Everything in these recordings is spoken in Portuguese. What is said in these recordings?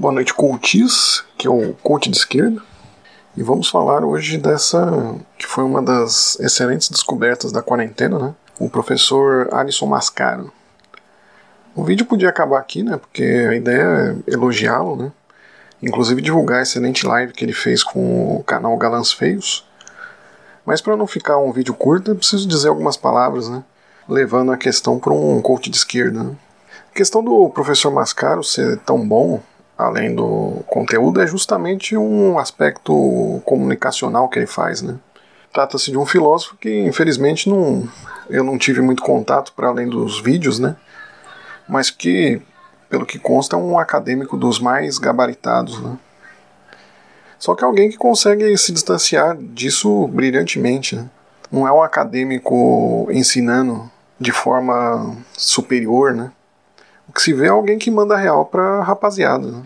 Boa noite, cultis, que é o coach de esquerda. E vamos falar hoje dessa que foi uma das excelentes descobertas da quarentena, né? O professor Alisson Mascaro. O vídeo podia acabar aqui, né? Porque a ideia é elogiá-lo, né? Inclusive divulgar a excelente live que ele fez com o canal Galãs Feios. Mas para não ficar um vídeo curto, eu preciso dizer algumas palavras, né? Levando a questão para um coach de esquerda. Né? A questão do professor Mascaro ser tão bom além do conteúdo, é justamente um aspecto comunicacional que ele faz, né? Trata-se de um filósofo que, infelizmente, não, eu não tive muito contato para além dos vídeos, né? Mas que, pelo que consta, é um acadêmico dos mais gabaritados, né? Só que é alguém que consegue se distanciar disso brilhantemente, né? Não é um acadêmico ensinando de forma superior, né? O que se vê é alguém que manda real pra rapaziada. Né?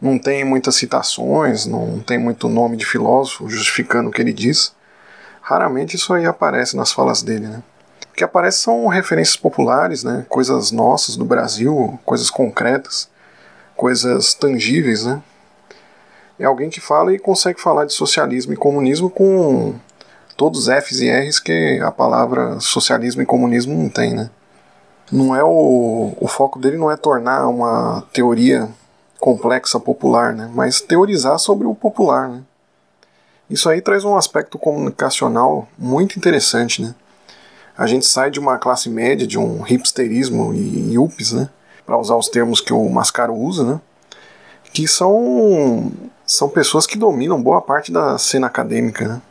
Não tem muitas citações, não tem muito nome de filósofo justificando o que ele diz. Raramente isso aí aparece nas falas dele, né? O que aparece são referências populares, né? Coisas nossas do Brasil, coisas concretas, coisas tangíveis, né? É alguém que fala e consegue falar de socialismo e comunismo com todos os F's e R's que a palavra socialismo e comunismo não tem, né? Não é o, o foco dele não é tornar uma teoria complexa popular, né? mas teorizar sobre o popular. Né? Isso aí traz um aspecto comunicacional muito interessante. Né? A gente sai de uma classe média, de um hipsterismo e yuppies, né? para usar os termos que o Mascaro usa, né? que são, são pessoas que dominam boa parte da cena acadêmica. Né?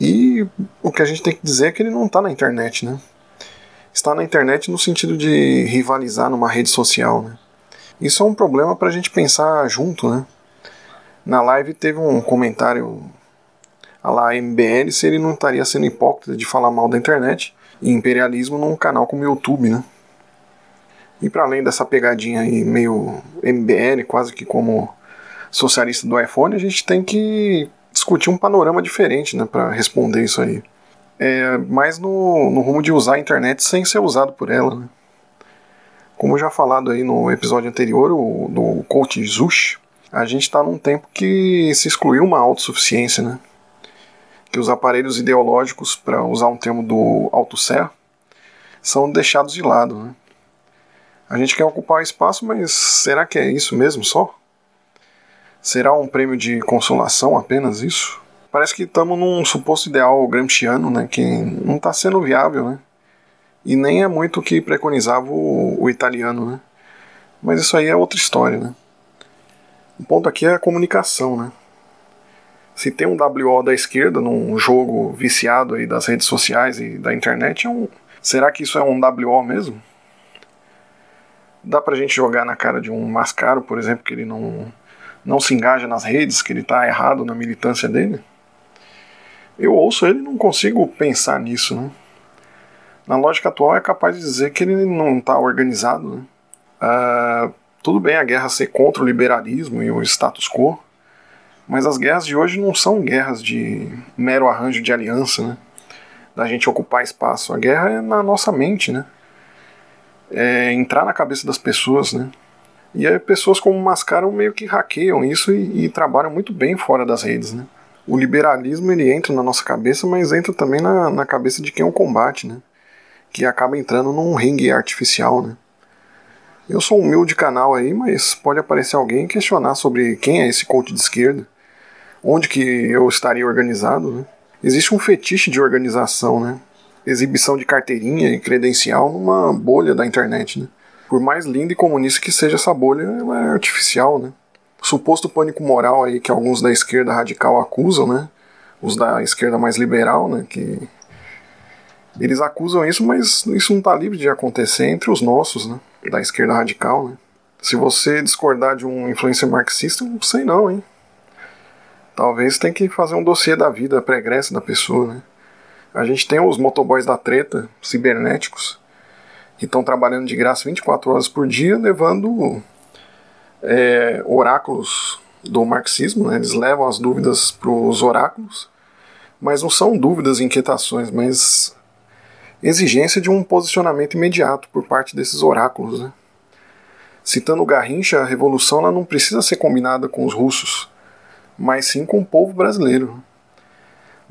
E o que a gente tem que dizer é que ele não está na internet. Né? Está na internet no sentido de rivalizar numa rede social. Né? Isso é um problema para a gente pensar junto. Né? Na live teve um comentário a lá MBL se ele não estaria sendo hipócrita de falar mal da internet e imperialismo num canal como o YouTube. Né? E para além dessa pegadinha aí meio MBL, quase que como socialista do iPhone, a gente tem que discutir um panorama diferente né, para responder isso aí é, mais no, no rumo de usar a internet sem ser usado por ela. Né? Como já falado aí no episódio anterior, o, do Coach Zush, a gente está num tempo que se excluiu uma autossuficiência, né? Que os aparelhos ideológicos, para usar um termo do Althusser, são deixados de lado, né? A gente quer ocupar o espaço, mas será que é isso mesmo só? Será um prêmio de consolação apenas isso? Parece que estamos num suposto ideal gramsciano, né, que não está sendo viável, né? E nem é muito o que preconizava o, o, italiano, né? Mas isso aí é outra história, né? O ponto aqui é a comunicação, né? Se tem um WO da esquerda num jogo viciado aí das redes sociais e da internet, é um... será que isso é um WO mesmo? Dá pra gente jogar na cara de um Mascaro, por exemplo, que ele não, não se engaja nas redes, que ele tá errado na militância dele? Eu ouço ele e não consigo pensar nisso, né? Na lógica atual é capaz de dizer que ele não está organizado, né? Uh, tudo bem a guerra ser contra o liberalismo e o status quo, mas as guerras de hoje não são guerras de mero arranjo de aliança, né? Da gente ocupar espaço. A guerra é na nossa mente, né? É entrar na cabeça das pessoas, né? E aí pessoas como Mascaro meio que hackeiam isso e, e trabalham muito bem fora das redes, né? O liberalismo ele entra na nossa cabeça, mas entra também na, na cabeça de quem o combate, né? Que acaba entrando num ringue artificial, né? Eu sou um humilde canal aí, mas pode aparecer alguém questionar sobre quem é esse coach de esquerda, onde que eu estaria organizado, né? Existe um fetiche de organização, né? Exibição de carteirinha e credencial numa bolha da internet, né? Por mais linda e comunista que seja essa bolha, ela é artificial, né? Suposto pânico moral aí que alguns da esquerda radical acusam, né? Os da esquerda mais liberal, né? Que eles acusam isso, mas isso não está livre de acontecer entre os nossos, né? Da esquerda radical, né? Se você discordar de um influencer marxista, não sei não, hein? Talvez tem que fazer um dossiê da vida pregressa da pessoa, né? A gente tem os motoboys da treta, cibernéticos, que estão trabalhando de graça 24 horas por dia, levando é, oráculos do marxismo, né? eles levam as dúvidas para os oráculos, mas não são dúvidas e inquietações, mas exigência de um posicionamento imediato por parte desses oráculos. Né? Citando Garrincha, a revolução ela não precisa ser combinada com os russos, mas sim com o povo brasileiro.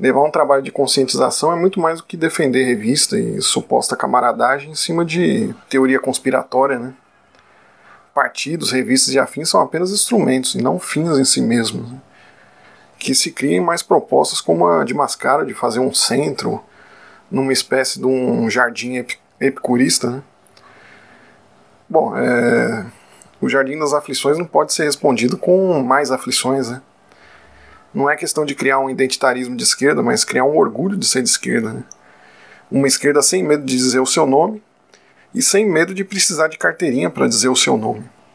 Levar um trabalho de conscientização é muito mais do que defender revista e suposta camaradagem em cima de teoria conspiratória, né? Partidos, revistas e afins são apenas instrumentos e não fins em si mesmos. Né? Que se criem mais propostas como a de Mascara de fazer um centro numa espécie de um jardim epicurista, né? Bom, é... o Jardim das Aflições não pode ser respondido com mais aflições, né? Não é questão de criar um identitarismo de esquerda, mas criar um orgulho de ser de esquerda, né? Uma esquerda sem medo de dizer o seu nome e sem medo de precisar de carteirinha para dizer o seu nome.